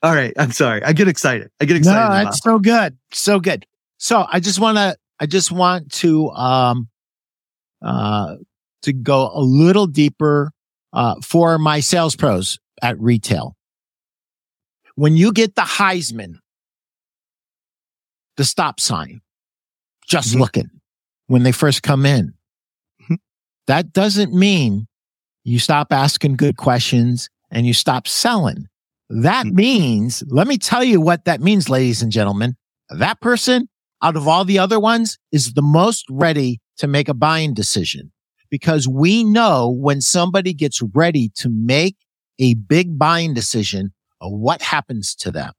All right. I'm sorry. I get excited. I get excited. No, that's so good. So good. So I just want to, I just want to, um, uh, to go a little deeper, uh, for my sales pros at retail. When you get the Heisman, the stop sign, just mm-hmm. looking when they first come in, mm-hmm. that doesn't mean you stop asking good questions and you stop selling. That mm-hmm. means, let me tell you what that means, ladies and gentlemen. That person out of all the other ones is the most ready to make a buying decision because we know when somebody gets ready to make a big buying decision, what happens to them?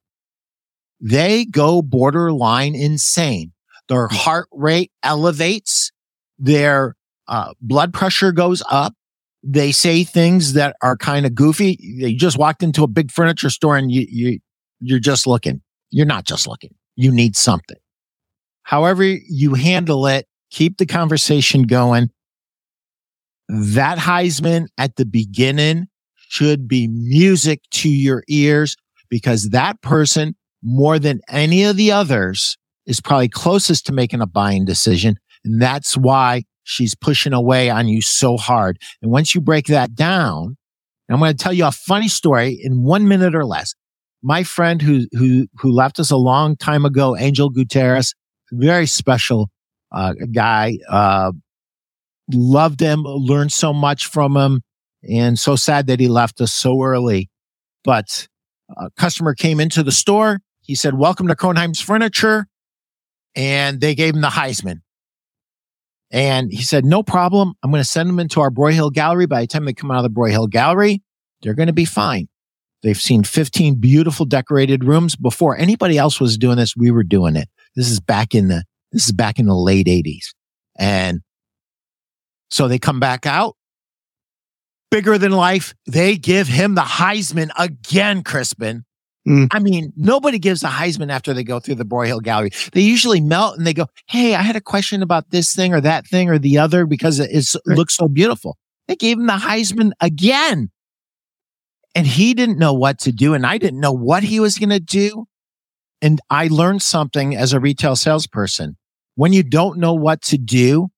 They go borderline insane. Their hmm. heart rate elevates. Their uh, blood pressure goes up. They say things that are kind of goofy. They just walked into a big furniture store and you, you, you're just looking. You're not just looking. You need something. However you handle it, keep the conversation going. That Heisman at the beginning should be music to your ears because that person more than any of the others is probably closest to making a buying decision. And that's why she's pushing away on you so hard. And once you break that down, I'm going to tell you a funny story in one minute or less. My friend who, who, who left us a long time ago, Angel Gutierrez, very special, uh, guy, uh, loved him, learned so much from him, and so sad that he left us so early. But a customer came into the store. He said, Welcome to Kronheim's Furniture. And they gave him the Heisman. And he said, No problem. I'm going to send them into our Broyhill Gallery. By the time they come out of the Broyhill Gallery, they're going to be fine. They've seen 15 beautiful decorated rooms before anybody else was doing this. We were doing it. This is back in the, this is back in the late eighties. And so they come back out bigger than life. They give him the Heisman again, Crispin. Mm. I mean, nobody gives a Heisman after they go through the Broyhill Gallery. They usually melt and they go, Hey, I had a question about this thing or that thing or the other because it right. looks so beautiful. They gave him the Heisman again. And he didn't know what to do. And I didn't know what he was going to do. And I learned something as a retail salesperson. When you don't know what to do,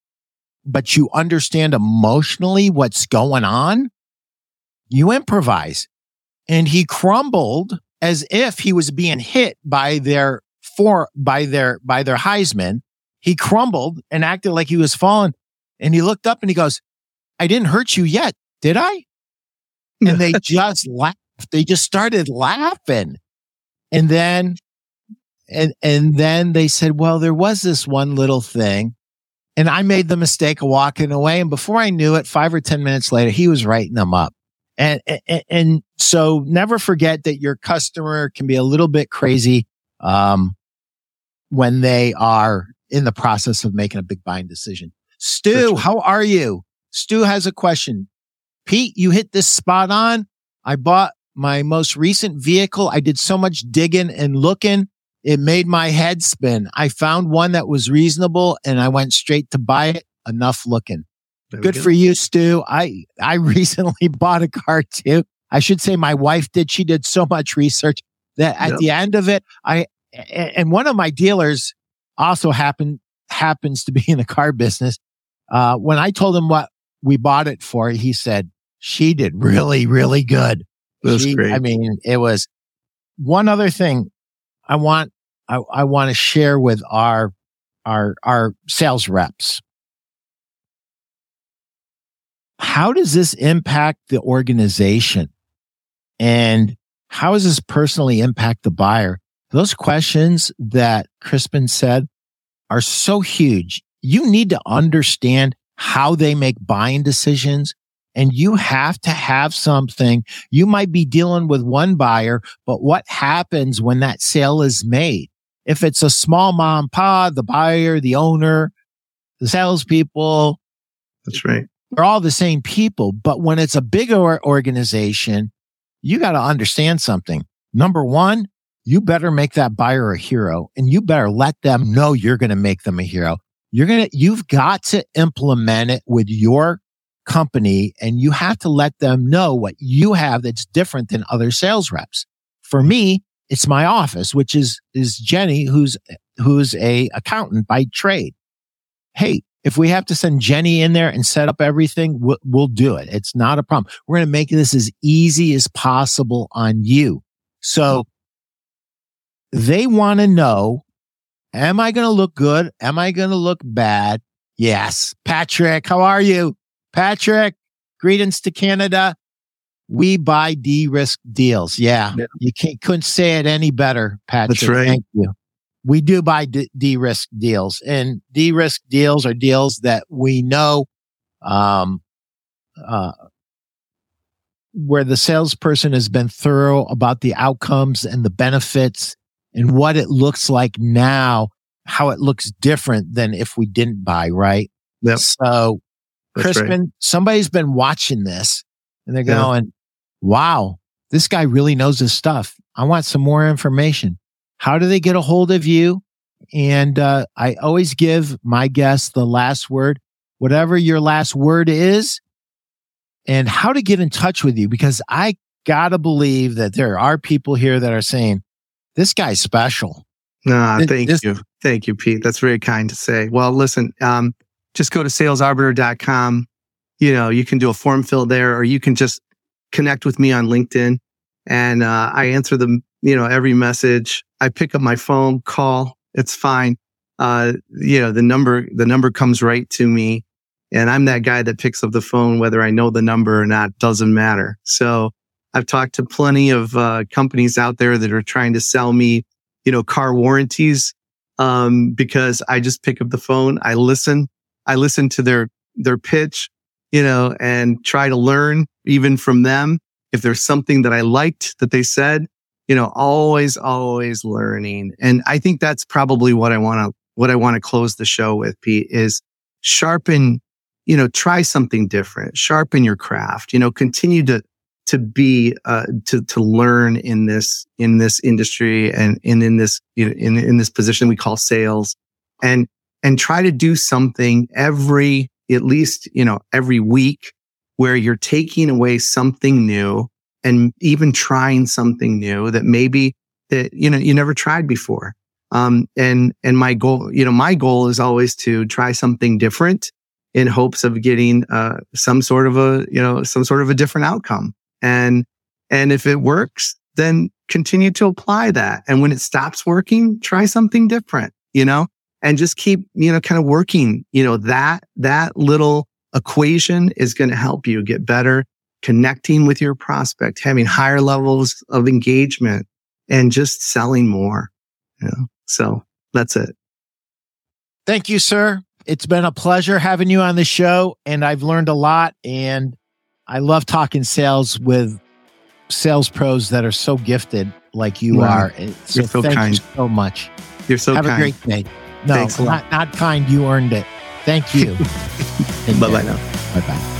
but you understand emotionally what's going on, you improvise. And he crumbled as if he was being hit by their for by their by their Heisman. He crumbled and acted like he was falling. And he looked up and he goes, I didn't hurt you yet, did I? And they just laughed. They just started laughing. And then and and then they said, Well, there was this one little thing. And I made the mistake of walking away. And before I knew it, five or 10 minutes later, he was writing them up. And, and, and so never forget that your customer can be a little bit crazy, um, when they are in the process of making a big buying decision. Stu, sure. how are you? Stu has a question. Pete, you hit this spot on. I bought my most recent vehicle. I did so much digging and looking. It made my head spin. I found one that was reasonable and I went straight to buy it. Enough looking. Good go. for you, Stu. I, I recently bought a car too. I should say my wife did. She did so much research that at yep. the end of it, I, and one of my dealers also happened, happens to be in the car business. Uh, when I told him what we bought it for, he said, she did really, really good. That was she, great. I mean, it was one other thing I want, I, I want to share with our, our, our sales reps. How does this impact the organization? And how does this personally impact the buyer? Those questions that Crispin said are so huge. You need to understand how they make buying decisions and you have to have something. You might be dealing with one buyer, but what happens when that sale is made? If it's a small mom pop, the buyer, the owner, the salespeople. That's right. They're all the same people. But when it's a bigger organization, you got to understand something. Number one, you better make that buyer a hero and you better let them know you're going to make them a hero. You're going to, you've got to implement it with your company and you have to let them know what you have that's different than other sales reps. For me, it's my office, which is, is Jenny, who's, who's a accountant by trade. Hey, if we have to send Jenny in there and set up everything, we'll, we'll do it. It's not a problem. We're going to make this as easy as possible on you. So they want to know, am I going to look good? Am I going to look bad? Yes. Patrick, how are you? Patrick, greetings to Canada. We buy de-risk deals. Yeah. yeah. You can't, couldn't say it any better, Patrick. That's right. Thank you. We do buy de-risk deals and de-risk deals are deals that we know, um, uh, where the salesperson has been thorough about the outcomes and the benefits and what it looks like now, how it looks different than if we didn't buy, right? Yep. So, That's Crispin, right. somebody's been watching this and they're yeah. going, wow, this guy really knows his stuff. I want some more information. How do they get a hold of you? And uh, I always give my guests the last word, whatever your last word is, and how to get in touch with you, because I gotta believe that there are people here that are saying, this guy's special. Nah, thank this, you. Thank you, Pete. That's very kind to say. Well, listen, um, just go to salesarbiter.com. You know, you can do a form fill there or you can just connect with me on LinkedIn and uh, I answer them, you know, every message. I pick up my phone, call. It's fine. Uh, you know, the number, the number comes right to me and I'm that guy that picks up the phone, whether I know the number or not, doesn't matter. So I've talked to plenty of uh, companies out there that are trying to sell me, you know, car warranties um, because I just pick up the phone, I listen, I listen to their their pitch, you know, and try to learn even from them. If there's something that I liked that they said, you know, always, always learning. And I think that's probably what I want to what I want to close the show with, Pete, is sharpen, you know, try something different, sharpen your craft, you know, continue to to be uh, to to learn in this in this industry and, and in this you know, in in this position we call sales and and try to do something every at least you know every week where you're taking away something new and even trying something new that maybe that you know you never tried before. Um, and and my goal you know my goal is always to try something different in hopes of getting uh, some sort of a you know some sort of a different outcome. And, and if it works, then continue to apply that. And when it stops working, try something different, you know, and just keep, you know, kind of working, you know, that, that little equation is going to help you get better connecting with your prospect, having higher levels of engagement and just selling more. You know? So that's it. Thank you, sir. It's been a pleasure having you on the show and I've learned a lot and I love talking sales with sales pros that are so gifted like you wow. are. So You're so thank kind. you so much. You're so Have kind. a great day. No, not, not kind. You earned it. Thank you. bye bye now. Bye bye.